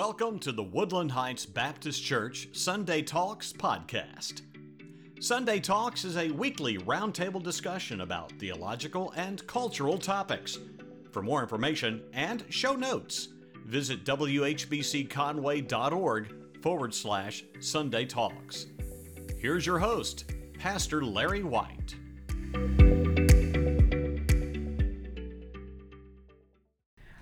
Welcome to the Woodland Heights Baptist Church Sunday Talks podcast. Sunday Talks is a weekly roundtable discussion about theological and cultural topics. For more information and show notes, visit whbcconway.org forward slash Sunday Talks. Here's your host, Pastor Larry White.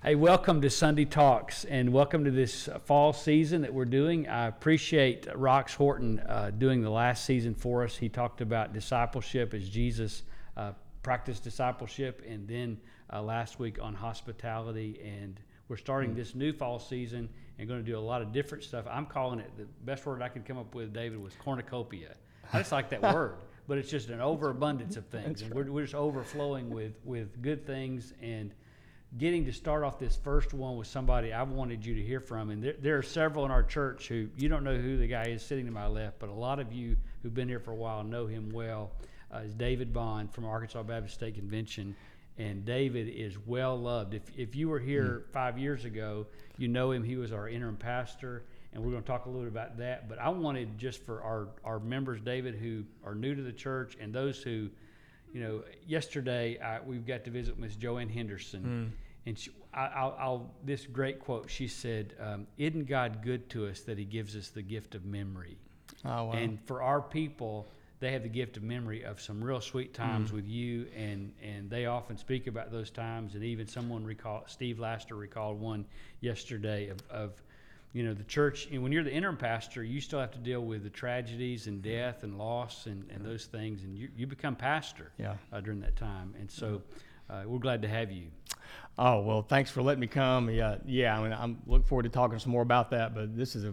Hey, welcome to Sunday Talks and welcome to this fall season that we're doing. I appreciate Rox Horton uh, doing the last season for us. He talked about discipleship as Jesus uh, practiced discipleship, and then uh, last week on hospitality. And we're starting this new fall season and going to do a lot of different stuff. I'm calling it the best word I could come up with, David, was cornucopia. I just like that word, but it's just an overabundance of things. and we're, we're just overflowing with, with good things and getting to start off this first one with somebody I wanted you to hear from. And there, there, are several in our church who you don't know who the guy is sitting to my left, but a lot of you who've been here for a while know him well. Uh, is David Bond from Arkansas Baptist State Convention. And David is well loved. If, if you were here mm. five years ago, you know him. He was our interim pastor, and we're going to talk a little bit about that. But I wanted just for our, our members, David, who are new to the church, and those who you know, yesterday I, we got to visit Miss Joanne Henderson, mm. and she, I, will this great quote. She said, um, "Isn't God good to us that He gives us the gift of memory?" Oh, wow. And for our people, they have the gift of memory of some real sweet times mm. with you, and and they often speak about those times. And even someone recall Steve Laster recalled one yesterday of, of you know the church and when you're the interim pastor you still have to deal with the tragedies and death and loss and, and those things and you, you become pastor yeah. uh, during that time. And so uh, we're glad to have you Oh well, thanks for letting me come. Yeah, yeah. I mean, I'm looking forward to talking some more about that. But this is a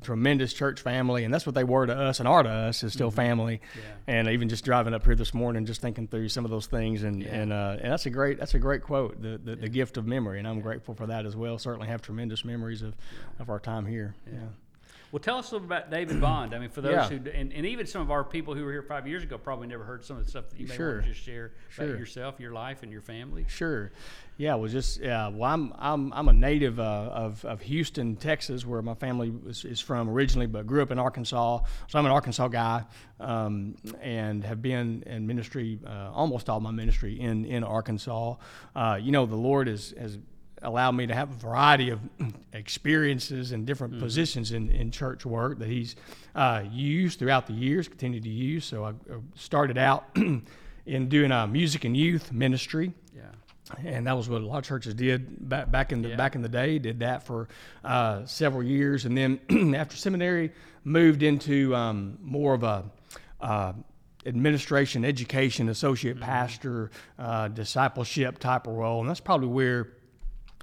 tremendous church family, and that's what they were to us and are to us is still mm-hmm. family. Yeah. And even just driving up here this morning, just thinking through some of those things, and yeah. and uh, and that's a great that's a great quote, the the, yeah. the gift of memory, and I'm grateful for that as well. Certainly have tremendous memories of of our time here. yeah. Well, tell us a little about David Bond. I mean, for those yeah. who, and, and even some of our people who were here five years ago probably never heard some of the stuff that you may sure. want to just share about yourself, your life, and your family. Sure. Yeah. Well, just uh, well, I'm I'm I'm a native uh, of of Houston, Texas, where my family was, is from originally, but grew up in Arkansas. So I'm an Arkansas guy, um, and have been in ministry uh, almost all my ministry in in Arkansas. Uh, you know, the Lord is has allowed me to have a variety of experiences and different mm-hmm. positions in, in church work that he's uh, used throughout the years, continued to use. So I started out in doing uh, music and youth ministry. Yeah. And that was what a lot of churches did back, back in the yeah. back in the day. Did that for uh, several years, and then after seminary, moved into um, more of a uh, administration, education, associate mm-hmm. pastor, uh, discipleship type of role, and that's probably where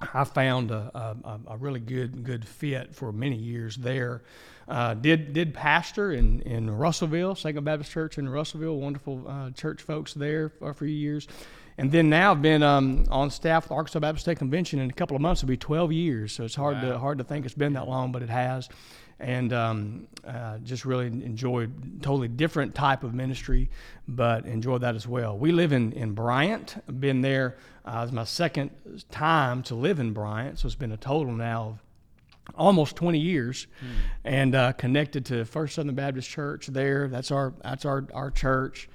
I found a, a, a, really good good fit for many years there. Uh, did did pastor in, in Russellville, Second Baptist Church in Russellville, wonderful uh, church folks there for a few years. And then now I've been um, on staff with Arkansas Baptist State Convention in a couple of months. It'll be 12 years, so it's hard wow. to hard to think it's been that long, but it has and um, uh, just really enjoyed totally different type of ministry, but enjoyed that as well. We live in in Bryant. Been there. Uh, it's my second time to live in Bryant, so it's been a total now of almost 20 years, hmm. and uh, connected to First Southern Baptist Church there. That's our that's our our church,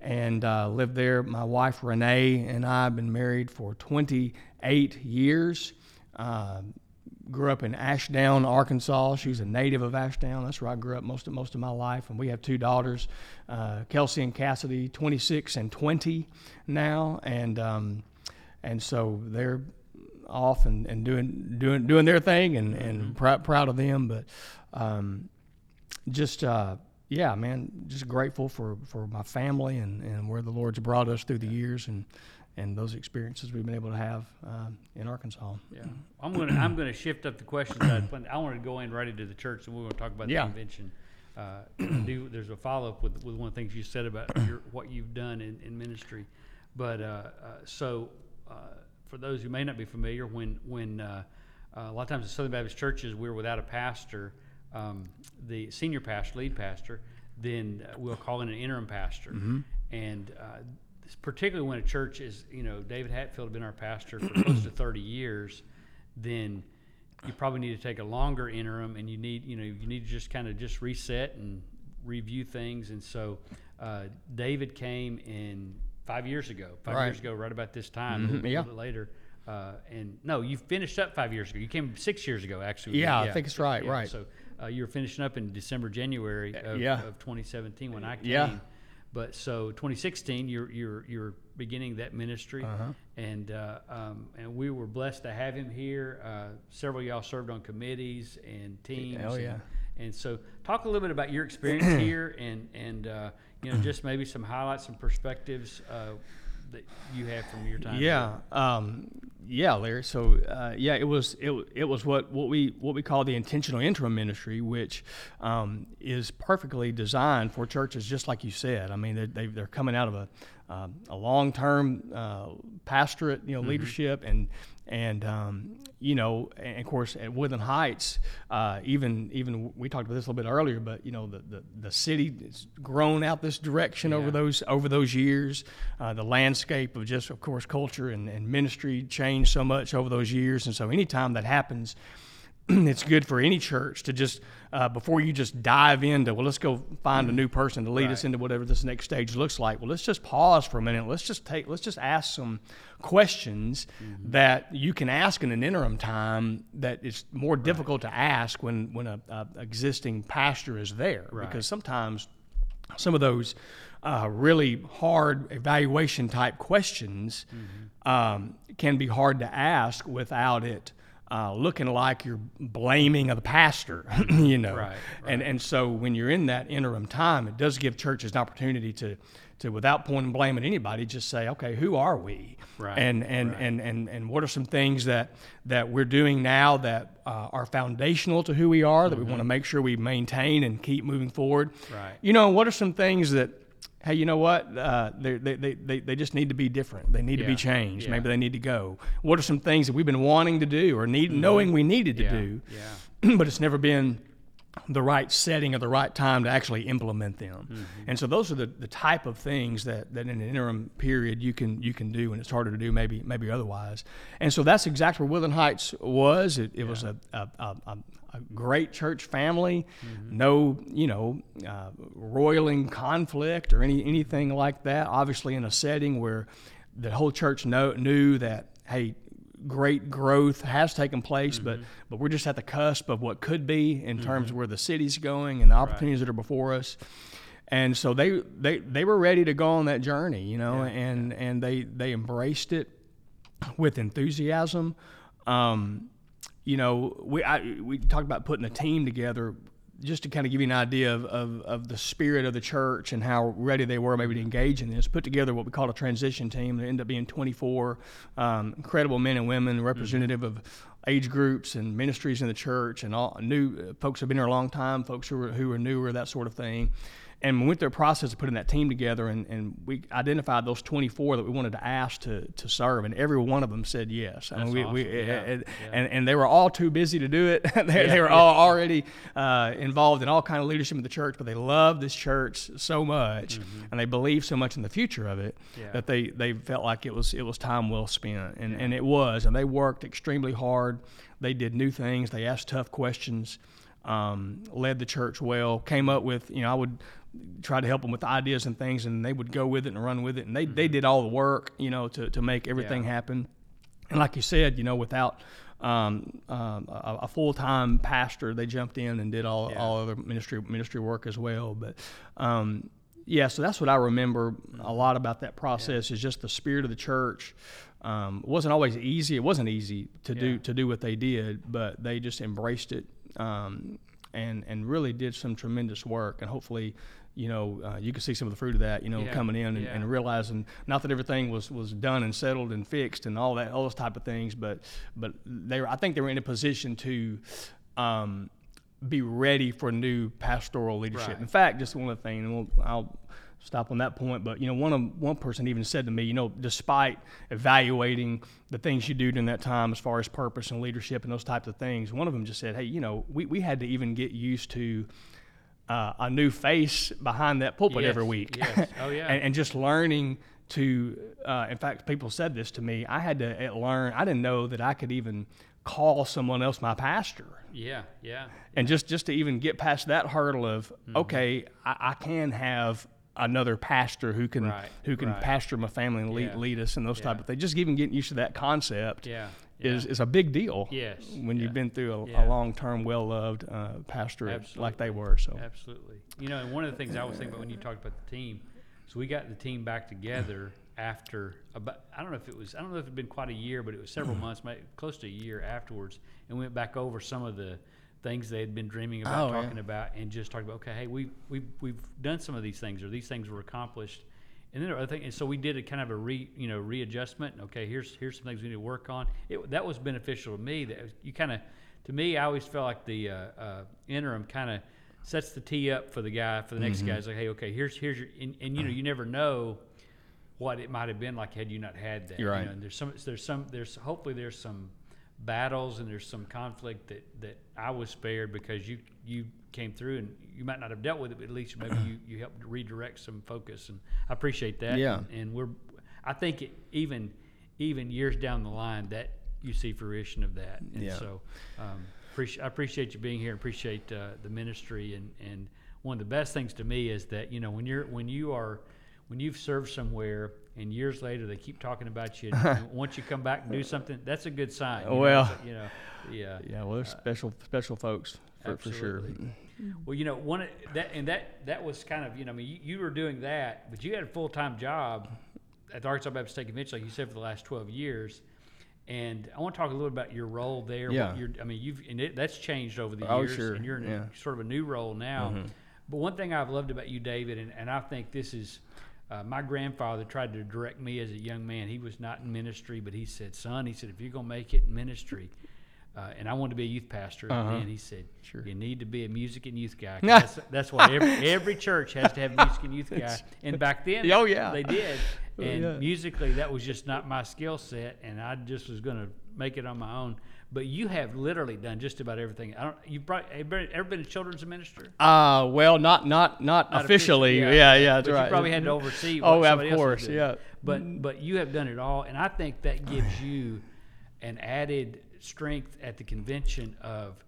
and uh, lived there. My wife Renee and I have been married for 28 years. Uh, grew up in Ashdown, Arkansas. She's a native of Ashdown. That's where I grew up most of most of my life. And we have two daughters, uh, Kelsey and Cassidy, 26 and 20 now, and um, and so they're off and, and doing doing doing their thing, and and mm-hmm. pr- proud of them. But um, just uh, yeah, man, just grateful for for my family and and where the Lord's brought us through the years and and those experiences we've been able to have uh, in Arkansas. Yeah, I'm gonna I'm gonna shift up the questions. I, I wanted to go in right into the church, and we're going to talk about the yeah. convention. Uh, do, there's a follow up with, with one of the things you said about your, what you've done in, in ministry, but uh, uh so uh, for those who may not be familiar, when when uh, a lot of times in Southern Baptist churches we're without a pastor, um, the senior pastor, lead pastor, then we'll call in an interim pastor, mm-hmm. and particularly when a church is, you know, David Hatfield had been our pastor for close to 30 years, then you probably need to take a longer interim, and you need you know you need to just kind of just reset and review things. And so uh, David came in five years ago, five Right. years ago, right about this time, Mhm, a little, yeah. bit later. Uh, and no, you finished up five years ago. You came six years ago, actually. Yeah, I think it's right, Yeah, right. So uh, you were finishing up in December, January of, yeah. of 2017 when I came. Yeah. But so 2016, you're you're you're beginning that ministry, Uh-huh. and uh, um, and we were blessed to have him here. Uh, several of y'all served on committees and teams. And- yeah. And, so, talk a little bit about your experience here, and and uh, you know just maybe some highlights, some perspectives uh, that you have from your time. Yeah, um, yeah, Larry. So uh, yeah, it was it, it was what, what we what we call the intentional interim ministry, which um, is perfectly designed for churches, just like you said. I mean, they, they they're coming out of a um, a long term uh, pastorate, you know, leadership, and and um, you know, and of course at Woodland Heights, uh, even even we talked about this a little bit earlier, but you know, the the, the city has grown out this direction over those over those years. Uh, the landscape of just, of course, culture and, and ministry changed so much over those years, and so anytime that happens, it's good for any church to just uh, before you just dive into well let's go find a new person to lead us into whatever this next stage looks like. Well let's just pause for a minute. Let's just take let's just ask some questions that you can ask in an interim time that is more difficult to ask when when a, a existing pastor is there. Right. because sometimes some of those uh, really hard evaluation type questions Mm-hmm. um, can be hard to ask without it uh, looking like you're blaming the pastor, you know. Right, And and so when you're in that interim time, it does give churches an opportunity to to without pointing blame at anybody, just say, okay, who are we? Right, And and, and and and what are some things that that we're doing now that uh, are foundational to who we are that we want to make sure we maintain and keep moving forward? Mm-hmm. Right. You know, what are some things that, hey, you know what? Uh, they, they, they, they, just need to be different. They need to be changed. Yeah. Maybe they need to go. What are some things that we've been wanting to do or need, knowing we needed to Yeah. do, Yeah. but it's never been the right setting or the right time to actually implement them. Mm-hmm. And so those are the, the type of things that, that in an interim period you can you can do and it's harder to do maybe maybe otherwise. And so that's exactly where Woodland Heights was. It, it was a, a, a, a, a great church family, Mm-hmm. no you know uh, roiling conflict or any anything like that. Obviously in a setting where the whole church know, knew that hey great growth has taken place, but Mm-hmm. but we're just at the cusp of what could be in terms of where the city's going and the opportunities that are before us. And so they, they they were ready to go on that journey, you know, and and they they embraced it with enthusiasm. Um, you know, we I, we talked about putting a team together just to kind of give you an idea of, of, of the spirit of the church and how ready they were maybe to engage in this. Put together what we call a transition team. There ended up being 24 um, incredible men and women, representative of age groups and ministries in the church, and all new uh, folks who've been here a long time, folks who are who are newer, that sort of thing. And we went through a process of putting that team together, and, and we identified those 24 that we wanted to ask to, to serve, and every one of them said yes. I mean, That's we, we, awesome. Yeah. and, Yeah. and, and they were all too busy to do it. they, they were all already uh, involved in all kind of leadership in the church, but they loved this church so much, and they believed so much in the future of it Mm-hmm. Yeah. that they, they felt like it was it was time well spent, and, and it was. And they worked extremely hard. They did new things. They asked tough questions. Um, led the church well. Came up with you know I would try to help them with ideas and things, and they would go with it and run with it. And they, they did all the work you know to, to make everything Mm-hmm. Yeah. happen. And like you said, you know, without um, um, a, a full time pastor, they jumped in and did all, Yeah. all other ministry ministry work as well. But um, yeah, so that's what I remember a lot about that process is just the spirit of the church. Um, it wasn't always easy. It wasn't easy to do to do what they did, but they just embraced it um, and and really did some tremendous work. And hopefully, you know, uh, you can see some of the fruit of that. You know, Yeah. coming in and, Yeah. and realizing not that everything was, was done and settled and fixed and all that all those type of things, but but they were I think they were in a position to um, be ready for new pastoral leadership. Right. In fact, just one other thing, and we'll, I'll stop on that point. But you know, one of one person even said to me, you know, despite evaluating the things you do during that time as far as purpose and leadership and those types of things, one of them just said, hey, you know, we, we had to even get used to uh, a new face behind that pulpit Yes, every week. yes. Oh, yeah. and, and just learning to, uh, in fact, people said this to me. I had to learn. I didn't know that I could even call someone else my pastor. Yeah, yeah. And just just to even get past that hurdle of mm-hmm. okay, I, I, can have another pastor who can right, who can right. pastor my family and lead, yeah. lead us and those yeah. type of things. Just even getting used to that concept. Yeah. Is, is a big deal. Yes. When you've been through a, a long term, well loved uh, pastorate like they were. So absolutely. You know, and one of the things I was thinking about when you talked about the team, so we got the team back together after about I don't know if it was I don't know if it had been quite a year, but it was several months, maybe close to a year afterwards, and went back over some of the things they had been dreaming about oh, talking yeah. about, and just talked about okay, hey, we we we've done some of these things, or these things were accomplished, and then other things, and so we did a kind of a re you know readjustment. Okay, here's here's some things we need to work on. It that was beneficial to me. That you kind of to me, I always felt like the uh, uh, interim kind of sets the tee up for the guy for the next mm-hmm. guy. It's like, hey, okay, here's here's your and, and you know you never know what it might have been like had you not had that. You're right. You know, there's some there's some there's hopefully there's some battles and there's some conflict that that I was spared because you you came through and you might not have dealt with it, but at least maybe you you helped redirect some focus and I appreciate that. Yeah. And, and we're I think it, even even years down the line that you see fruition of that. And yeah. so um, appreciate I appreciate you being here. Appreciate uh, the ministry and and one of the best things to me is that you know when you're when you are when you've served somewhere and years later they keep talking about you, and once you come back and do something, that's a good sign. You well, know, you know, yeah, yeah. Well, there's uh, special special folks for, for sure. Well, you know, one that and that that was kind of you know, I mean, you, you were doing that, but you had a full time job at the Arkansas Baptist State Convention, like you said, for the last twelve years. And I want to talk a little bit about your role there. Yeah. I mean, you've and it, that's changed over the oh, years, sure. and you're in yeah. sort of a new role now. Mm-hmm. But one thing I've loved about you, David, and, and I think this is uh, my grandfather tried to direct me as a young man. He was not in ministry, but he said, "Son," he said, "if you're gonna make it in ministry." Uh, and I wanted to be a youth pastor, uh-huh. and he said, sure. "You need to be a music and youth guy. That's, that's what every, every church has to have a music and youth guy." And back then, oh yeah, they did. Oh, and yeah. musically, that was just not my skill set, and I just was going to make it on my own but you have literally done just about everything. I don't. You brought ever been a children's minister? Uh well, not not not, not officially. yeah, yeah, yeah, that's but right. You probably had to oversee. oh, of course, yeah. But but you have done it all, and I think that gives you an added strength at the convention of.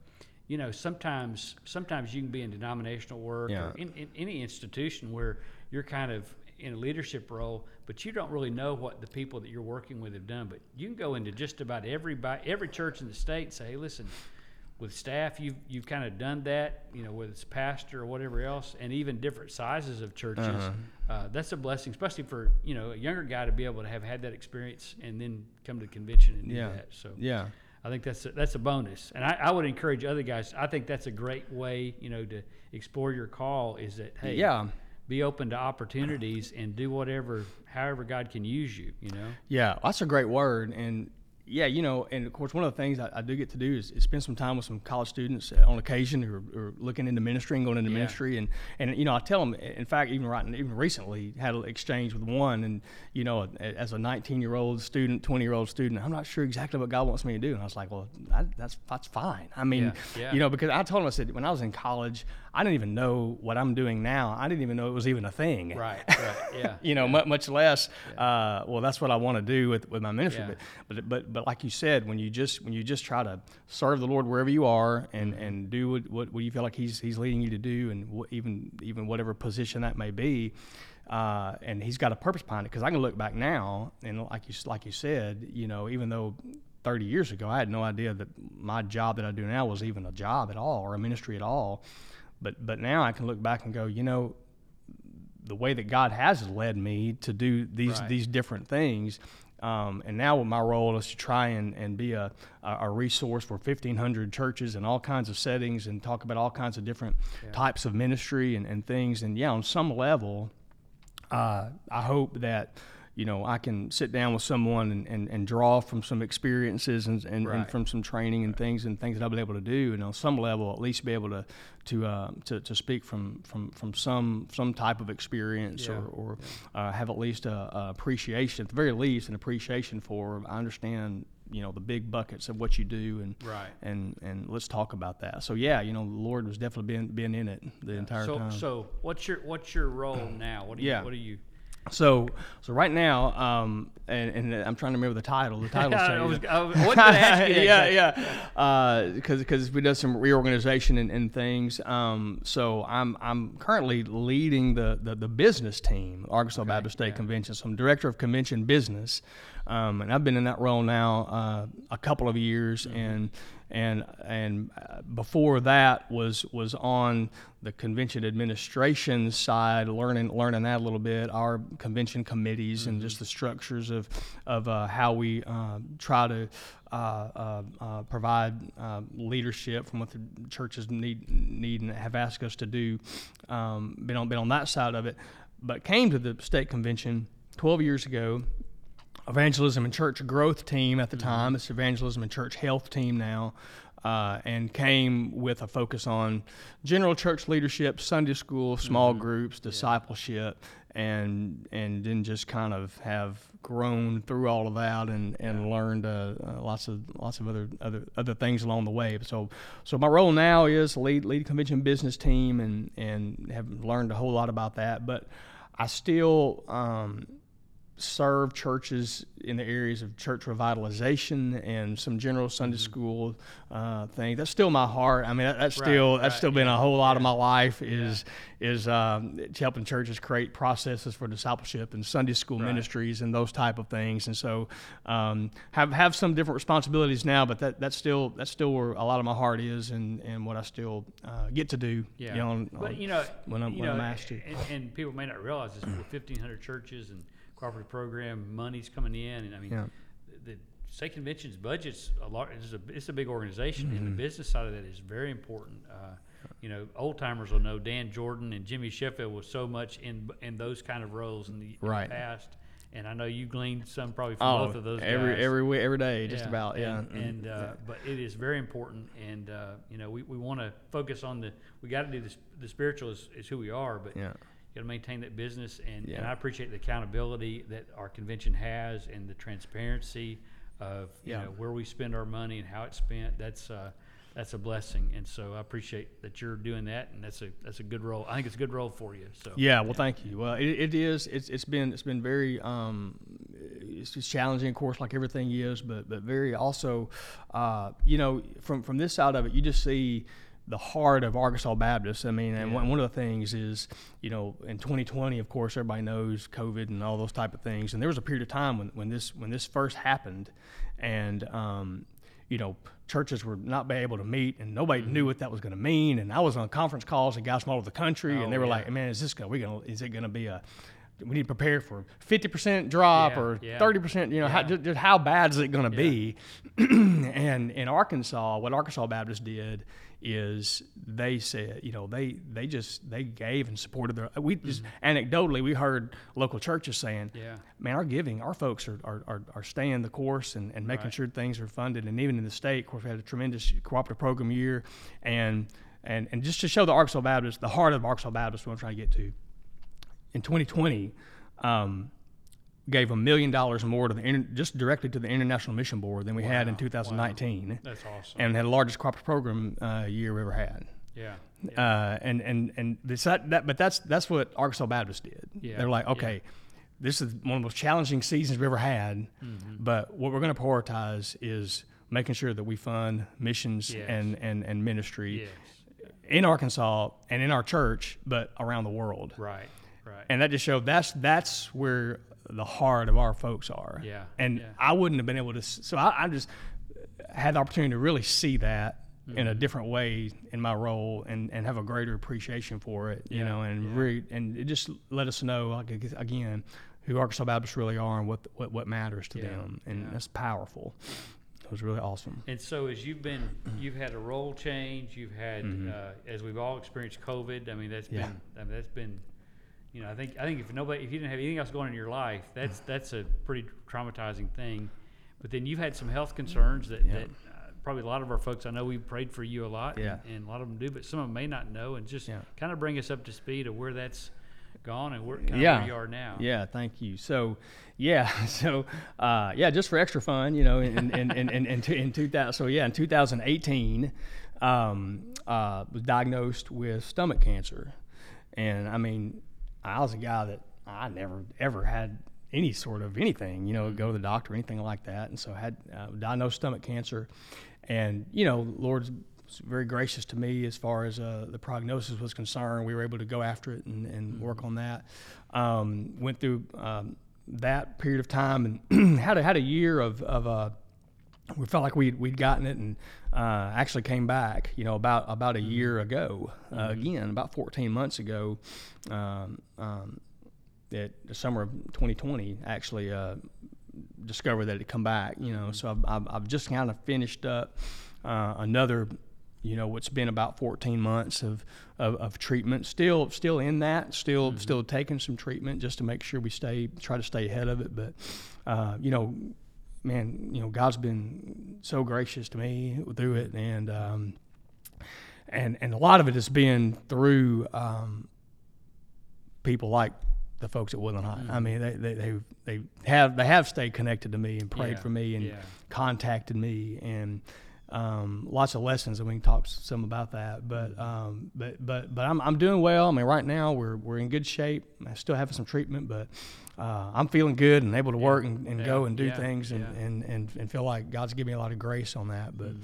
You know, sometimes sometimes you can be in denominational work yeah. or in, in any institution where you're kind of in a leadership role, but you don't really know what the people that you're working with have done. But you can go into just about every every church in the state and say, hey, listen, with staff, you've you've kind of done that, you know, whether it's pastor or whatever else, and even different sizes of churches. Uh-huh. Uh, that's a blessing, especially for you know a younger guy to be able to have had that experience and then come to the convention and yeah. do that. So yeah. I think that's a, that's a bonus, and I, I, would encourage other guys. I think that's a great way, you know, to explore your call. Is that hey, yeah, be open to opportunities and do whatever however God can use you, you know? Yeah, that's a great word. And yeah, you know, and of course, one of the things I, I do get to do is, is, spend some time with some college students on occasion who are, are looking into ministry and going into yeah. ministry. And, and, you know, I tell them, in fact, even right, even recently, had an exchange with one. And, you know, as a 19 year old student, 20 year old student, I'm not sure exactly what God wants me to do. And I was like, well, I, that's, that's fine. I mean, yeah. Yeah. you know, because I told him, I said, when I was in college, I didn't even know what I'm doing now. I didn't even know it was even a thing. Right, right, yeah. you know, much, much less, uh, well, that's what I want to do with, with my ministry. But, but, but, but like you said, when you just when you just try to serve the Lord wherever you are and, mm-hmm. and do what, what, what you feel like He's He's leading you to do, and wh- even even whatever position that may be, uh, and He's got a purpose behind it. Because I can look back now, and like you like you said, you know, even though 30 years ago I had no idea that my job that I do now was even a job at all or a ministry at all, but but now I can look back and go, you know, the way that God has led me to do these right. these different things um, and now my role is to try and, and be a, a resource for 1,500 churches in all kinds of settings and talk about all kinds of different yeah. types of ministry and, and things. And yeah, on some level, uh, I hope that you know, I can sit down with someone and, and, and draw from some experiences and, and, right. and from some training and things and things that I've been able to do, and on some level, at least be able to to uh, to, to speak from, from, from some some type of experience yeah. or, or yeah. uh, have at least a, a, appreciation, at the very least, an appreciation for. I understand you know the big buckets of what you do and right. and and let's talk about that. So yeah, you know the Lord was definitely been been in it the yeah. entire so, time. So what's your what's your role now? What do you yeah. what do you So, so right now, um, and, and I'm trying to remember the title. The title. I was, I was, what did I ask you? yeah, yeah. Because because we did some reorganization and, and things. Um, so I'm I'm currently leading the the, the business team, Arkansas okay, Baptist State yeah. Convention. So I'm director of convention business, um, and I've been in that role now uh, a couple of years, mm-hmm. and and and uh, before that was was on the convention administration side, learning learning that a little bit, our convention committees mm-hmm. and just the structures of of uh, how we uh, try to uh, uh, uh provide leadership from what the churches need need and have asked us to do. Um, been on been on that side of it, but came to the state convention 12 years ago evangelism and church growth team at the mm-hmm. time. It's evangelism and church health team now. Uh, and came with a focus on general church leadership, Sunday school, small mm-hmm. groups, discipleship, yeah. and and then just kind of have grown through all of that and, and yeah. learned uh, uh, lots of lots of other other other things along the way. So so my role now is lead lead convention business team and and have learned a whole lot about that. But I still um, serve churches in the areas of church revitalization and some general Sunday mm-hmm. school uh, thing. That's still my heart. I mean, that, that's still right, that's still been yeah, a whole lot yeah. of my life is yeah. is um, helping churches create processes for discipleship and Sunday school right. ministries and those type of things. And so um, have have some different responsibilities now, but that that's still that's still where a lot of my heart is and, and what I still uh, get to do. Yeah. You know, on, but you know when I'm, when know, I'm asked to. And, and people may not realize this, but 1,500 churches and cooperative program, money's coming in, and I mean, yeah. the, state convention's budget's a lot. It's a it's a big organization, and the mm-hmm. business side of that is very important. Uh, you know, old timers will know Dan Jordan and Jimmy Sheffield was so much in in those kind of roles in the, right. in the past. And I know you gleaned some probably from oh, both of those every guys. every every day, just yeah. about yeah. And, and uh, but it is very important, and uh, you know we, we want to focus on the we got to do this. The spiritual is, is who we are, but yeah got to maintain that business, and, yeah. and I appreciate the accountability that our convention has and the transparency of you yeah. know where we spend our money and how it's spent. That's uh, that's a blessing, and so I appreciate that you're doing that, and that's a that's a good role. I think it's a good role for you. So yeah, well, thank you. Well, it, it is. It's it's been it's been very um, it's challenging, of course, like everything is, but but very also, uh, you know, from from this side of it, you just see the heart of Arkansas Baptist. I mean, and yeah. one, of the things is, you know, in 2020, of course, everybody knows COVID and all those type of things. And there was a period of time when, when this when this first happened, and um, you know, churches were not be able to meet, and nobody mm-hmm. knew what that was going to mean. And I was on conference calls and guys from all over the country, oh, and they were yeah. like, "Man, is this going? We going? Is it going to be a we need to prepare for 50% drop yeah, or yeah. 30%, you know, yeah. how, just, just, how bad is it going to be? and in Arkansas, what Arkansas Baptist did is they said, you know, they they just they gave and supported their. We just mm-hmm. anecdotally we heard local churches saying, yeah, man, our giving, our folks are are, are, are staying the course and, and making right. sure things are funded. And even in the state, of course, we had a tremendous cooperative program year, and and and just to show the Arkansas Baptist, the heart of Arkansas Baptist, what I'm trying to get to. In 2020. Um, gave a million dollars more to the just directly to the International Mission Board than we wow. had in 2019. Wow. That's awesome. And had the largest cooperative program uh, year we ever had. Yeah. yeah. Uh, and and and this, that, that but that's that's what Arkansas Baptist did. Yeah. They're like, okay, yeah. this is one of the most challenging seasons we've ever had, mm-hmm. but what we're going to prioritize is making sure that we fund missions yes. and, and and ministry yes. in Arkansas and in our church, but around the world. Right. Right. And that just showed that's that's where the heart of our folks are. Yeah. And yeah. I wouldn't have been able to. So I, I just had the opportunity to really see that mm-hmm. in a mm-hmm. different way in my role and, and have a greater appreciation for it, you yeah. know, and yeah. really, and it just let us know, like, again, who Arkansas Baptists really are and what, what, what matters to them. And that's powerful. It was really awesome. And so, as you've been, you've had a role change. You've had, mm-hmm. uh, as we've all experienced COVID. I mean, that's been, I mean, that's been you know, I think I think if nobody, if you didn't have anything else going on in your life, that's that's a pretty traumatizing thing. But then you've had some health concerns that, yeah. that uh, probably a lot of our folks. I know we prayed for you a lot, yeah. and, and, a lot of them do, but some of them may not know. And just yeah. kind of bring us up to speed of where that's gone and where, yeah. where you are now. Yeah, thank you. So, yeah, so uh, yeah, just for extra fun, you know, in in in, in, in, in 2000. So yeah, in 2018, um, uh, was diagnosed with stomach cancer, and I mean I was a guy that I never ever had any sort of anything, you know, go to the doctor or anything like that. And so I had uh, diagnosed stomach cancer, and you know, Lord's very gracious to me as far as uh, the prognosis was concerned. We were able to go after it and, and work on that. Um, went through um, that period of time and had a, had a year of of uh, we felt like we'd, we'd gotten it and uh, actually came back, you know, about about a year ago. Uh, again, about 14 months ago, um, um, at the summer of 2020, actually uh, discovered that it had come back. You know, so I've, I've, I've just kind of finished up uh, another, you know, what's been about 14 months of, of, of treatment. Still, still in that. Still, still taking some treatment just to make sure we stay, try to stay ahead of it. But, uh, you know, man, you know, God's been so gracious to me through it, and um, and and a lot of it has been through um, people like the folks at Woodland High. I mean, they they they they have they have stayed connected to me and prayed Yeah, for me and yeah. contacted me and. Um, lots of lessons, and we can talk some about that. But um, but but but I'm, I'm doing well. I mean, right now we're we're in good shape. I'm still having some treatment, but uh, I'm feeling good and able to work and, and go and do yeah, things and, yeah. and, and, and feel like God's given me a lot of grace on that. But Mm.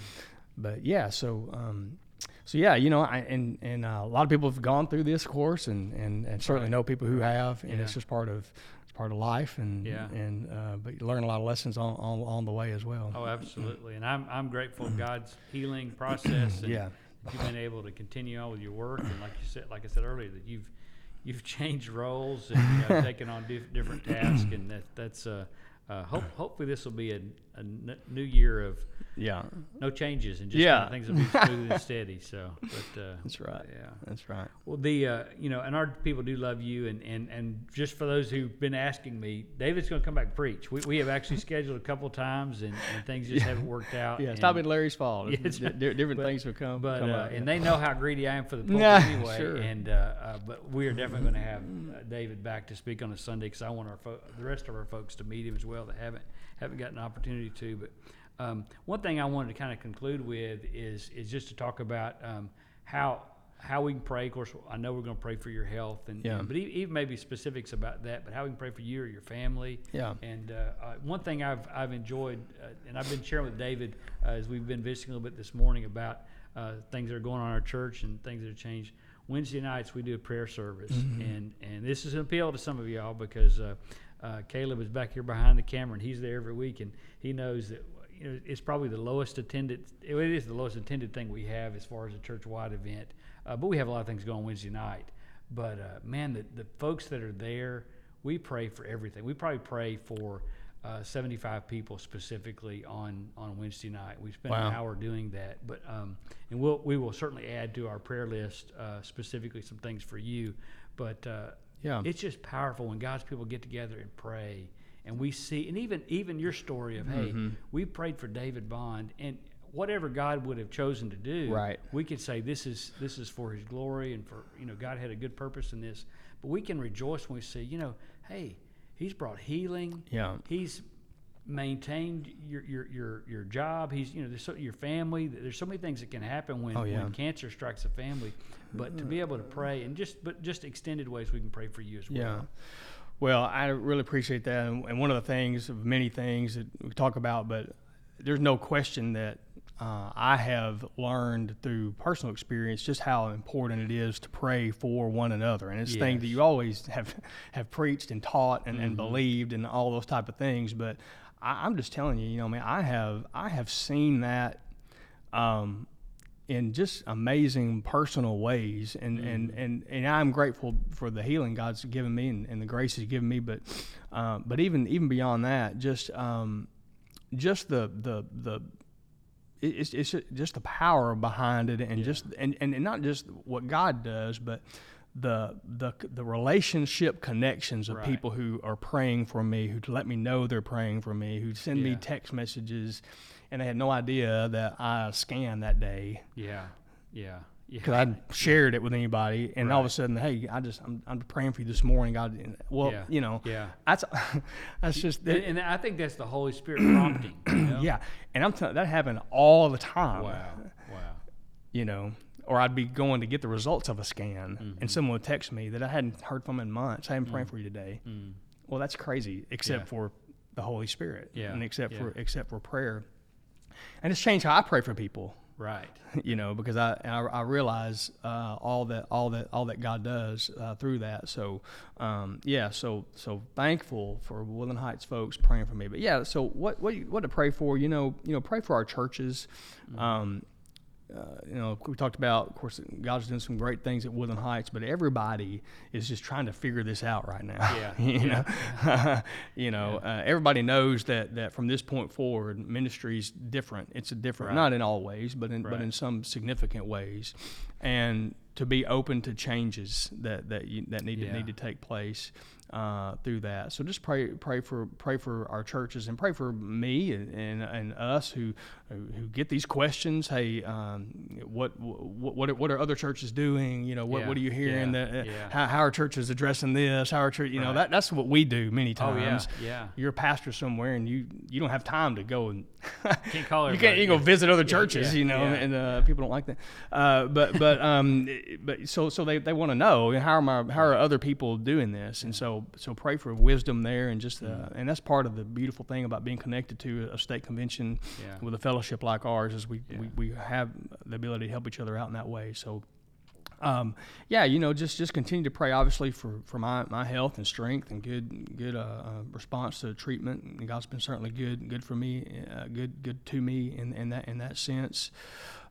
but yeah, so um, so yeah, you know, I, and and uh, a lot of people have gone through this course, and and, and certainly Right. know people who have, and it's just part of part of life, and Yeah. and uh, but you learn a lot of lessons on, on on the way as well. Oh, absolutely. And I'm, I'm grateful for God's healing process. And Yeah. You've been able to continue on with your work. And like you said, like I said earlier, that you've, you've changed roles and you know, taken on dif- different tasks. And that, that's, uh, uh, hope, hopefully this will be a, new year of Yeah, no changes and just Yeah. kinda things will be smooth and steady. So, but, uh, that's right. yeah. That's right. Well, the uh, you know, and our people do love you, and, and, and just for those who've been asking me, David's going to come back and preach. We, we have actually scheduled a couple times, and, and things just haven't worked out. Yeah, and, stop being Larry's fault. Yeah, it's right. different But- things have come. But come uh, and they know how greedy I am for the pulpit Nah, anyway. sure. And uh, uh, but we are definitely going to have uh, David back to speak on a Sunday because I want our fo- the rest of our folks to meet him as well that haven't haven't gotten an opportunity to. But um, one thing I wanted to kind of conclude with is is just to talk about um, how how we can pray. Of course, I know we're going to pray for your health, and, Yeah. and- but even maybe specifics about that. But how we can pray for you or your family. Yeah. And uh, uh, one thing I've I've enjoyed, uh, and I've been sharing with David uh, as we've been visiting a little bit this morning about uh, things that are going on in our church and things that have changed. Wednesday nights we do a prayer service, and and this is an appeal to some of y'all because uh, uh, Caleb is back here behind the camera and he's there every week, and he knows that you know it's probably the lowest attended. It is the lowest attended thing we have as far as a church wide event, uh, but we have a lot of things going Wednesday night. But uh, man, the the folks that are there, we pray for everything. We probably pray for. Uh, 75 people specifically on, on Wednesday night. We spend an hour doing that, but um, and we'll we will certainly add to our prayer list uh, specifically some things for you. But uh, Yeah. it's just powerful when God's people get together and pray, and we see, and even even your story of hey, Mm-hmm. we prayed for David Bond, and whatever God would have chosen to do, Right. We could say this is this is for His glory, and for you know God had a good purpose in this. But we can rejoice when we see, you know, hey, He's brought healing. Yeah. He's maintained your your your, your job. He's you know there's so, your family. There's so many things that can happen when, Oh, yeah. when cancer strikes a family. But to be able to pray and just but just extended ways we can pray for you as well. Yeah. Well, I really appreciate that. And and one of the things of many things that we talk about, but there's no question that uh, I have learned through personal experience just how important it is to pray for one another. And it's thing that you always have, have preached and taught and, and believed and all those type of things. But I, I'm just telling you, you know, man, I have, I have seen that um, in just amazing personal ways. And, and, and, and I'm grateful for the healing God's given me and, and the grace he's given me. But uh, but even even beyond that just um, just the the the it's, it's just the power behind it and just and, and, and not just what God does but the the the relationship connections of Right. people who are praying for me who let me know they're praying for me who send me text messages and they had no idea that I scanned that day Yeah. Yeah. Yeah. because I shared it with anybody, and all of a sudden, hey, I just I'm, I'm praying for you this morning, God. Well, Yeah. you know, Yeah. that's that's just And, and I think that's the Holy Spirit prompting. You know? yeah, and I'm telling that happened all the time. Wow. Wow. you know, or I'd be going to get the results of a scan, mm-hmm. and someone would text me that I hadn't heard from in months. I am praying mm-hmm. for you today. Mm. Well, that's crazy, except yeah. for the Holy Spirit, yeah. and except yeah. for except for prayer, and it's changed how I pray for people. Right. You know, because I I, I realize uh, all that all that all that God does uh, through that. So, um, yeah. So so thankful for Woodland Heights folks praying for me. But yeah. So what what what to pray for? You know you know pray for our churches. Mm-hmm. Um, uh, you know, we talked about, of course, God's doing some great things at Woodland Heights, but everybody is just trying to figure this out right now. Yeah. you know, you know, yeah. uh, everybody knows that that from this point forward, ministry's different. It's a different, right. not in all ways, but in right. but in some significant ways, and to be open to changes that that you, that need yeah. to need to take place uh, through that. So just pray pray for pray for our churches and pray for me and, and, and us who who get these questions. Hey, um, what what what are other churches doing? You know, what yeah. what are you hearing? Yeah. That yeah. how, how are churches addressing this? How are church? You right. know, that that's what we do many times. Oh, yeah. yeah. You're a pastor somewhere and you you don't have time to go and can't call you can't you go visit other churches. You know, and uh, people don't like that. Uh, but but um but so so they, they want to know how are my how are other people doing this? And so so pray for wisdom there and just uh, mm. and that's part of the beautiful thing about being connected to a state convention yeah. with a fellowship like ours is we, yeah. we we have the ability to help each other out in that way. So. Um, yeah, you know, just just continue to pray, obviously, for, for my, my health and strength and good good uh, uh, response to treatment. And God's been certainly good good for me, uh, good good to me in, in that in that sense.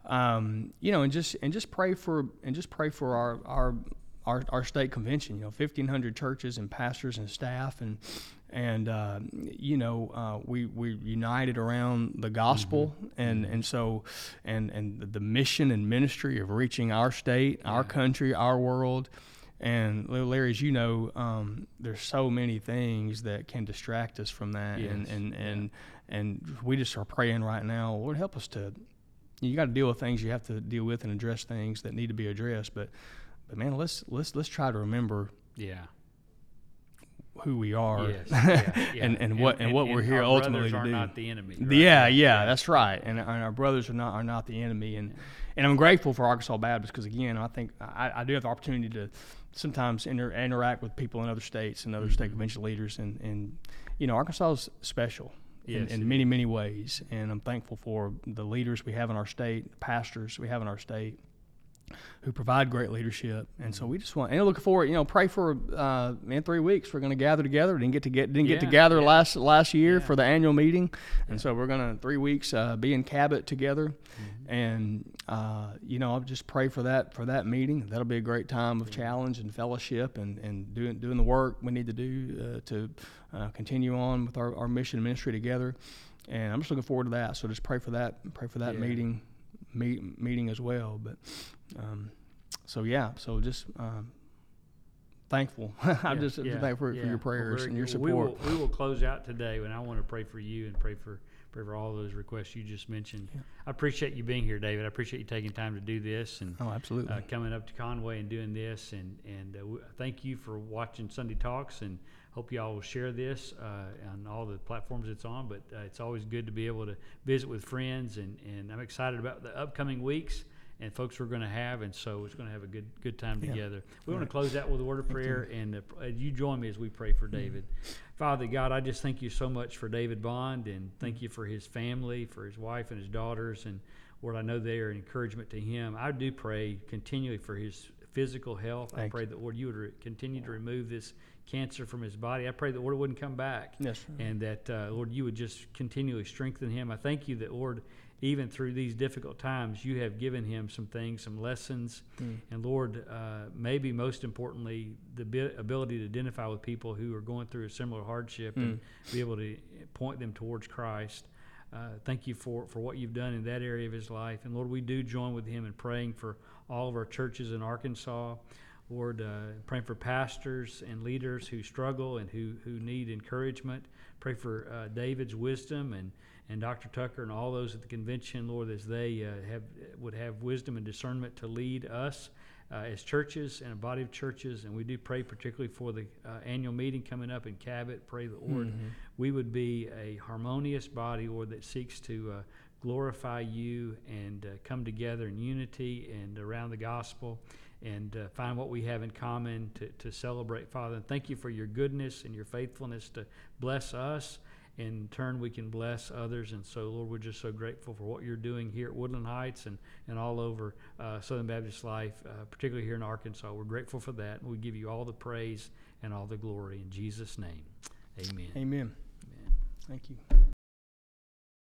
Um, you know, and just and just pray for and just pray for our our our, our state convention. You know, fifteen hundred churches and pastors and staff, and and uh, you know uh, we we united around the gospel, mm-hmm. and and so and and the mission and ministry of reaching our state, yeah. our country, our world. And Larry, as you know, um, there's so many things that can distract us from that, yes. and and and and we just are praying right now. Lord, help us to. You got to deal with things you have to deal with and address things that need to be addressed, but but man, let's let's let's try to remember. Yeah. Who we are, yes, yeah, yeah. and, and what and, and what we're here ultimately to do. Not the enemy. Right? Yeah, yeah, that's right. And, and, our brothers are not are not the enemy. And and I'm grateful for Arkansas Baptist because again, I think I, I do have the opportunity to sometimes inter, interact with people in other states and other mm-hmm. state convention leaders, and and you know Arkansas is special. Yes, in, in many many ways, and I'm thankful for the leaders we have in our state, the pastors we have in our state, who provide great leadership. And so we just want and look forward, you know, pray for uh, in three weeks we're going to gather together. Didn't get to get didn't yeah, get together yeah. last last year yeah. for the annual meeting, and so we're going to three weeks uh, be in Cabot together, mm-hmm. and uh, you know I'll just pray for that for that meeting. That'll be a great time of challenge and fellowship and and doing doing the work we need to do uh, to uh, continue on with our, our mission and ministry together. And I'm just looking forward to that. So just pray for that. Pray for that meeting meet, meeting as well. But um, so yeah, so just um, thankful. I'm yeah, just yeah, thankful yeah. for your prayers well, and your support. We will, we will close out today, and I want to pray for you and pray for pray for all those requests you just mentioned. Yeah. I appreciate you being here, David. I appreciate you taking time to do this and oh, absolutely uh, coming up to Conway and doing this. And and uh, w- thank you for watching Sunday Talks and hope y'all will share this uh, on all the platforms it's on. But uh, it's always good to be able to visit with friends, and, and I'm excited about the upcoming weeks and folks we're going to have, and so it's going to have a good good time yeah. together. We right. want to close out with a word of prayer, and uh, you join me as we pray for David. Mm-hmm. Father God, I just thank you so much for David Bond, and thank you for his family, for his wife and his daughters, and Lord, I know they are an encouragement to him. I do pray continually for his physical health. Thank I pray that Lord, you would re- continue to remove this cancer from his body. I pray that Lord wouldn't come back. Yes, and that uh, Lord, you would just continually strengthen him. I thank you that Lord, even through these difficult times, you have given him some things, some lessons, mm. and Lord, uh, maybe most importantly, the bi- ability to identify with people who are going through a similar hardship mm. and be able to point them towards Christ. Uh, thank you for, for what you've done in that area of his life. And Lord, we do join with him in praying for all of our churches in Arkansas. Lord, uh, praying for pastors and leaders who struggle and who, who need encouragement. Pray for uh, David's wisdom and, and Dr. Tucker and all those at the convention, Lord, as they uh, have would have wisdom and discernment to lead us uh, as churches and a body of churches. And we do pray particularly for the uh, annual meeting coming up in Cabot. Pray the Lord mm-hmm. we would be a harmonious body, Lord, that seeks to uh, glorify you and uh, come together in unity and around the gospel and uh, find what we have in common to, to celebrate, Father. And thank you for your goodness and your faithfulness to bless us. In turn, we can bless others. And so, Lord, we're just so grateful for what you're doing here at Woodland Heights and, and all over uh, Southern Baptist life, uh, particularly here in Arkansas. We're grateful for that. And we give you all the praise and all the glory in Jesus' name. Amen. Amen. Amen. Thank you.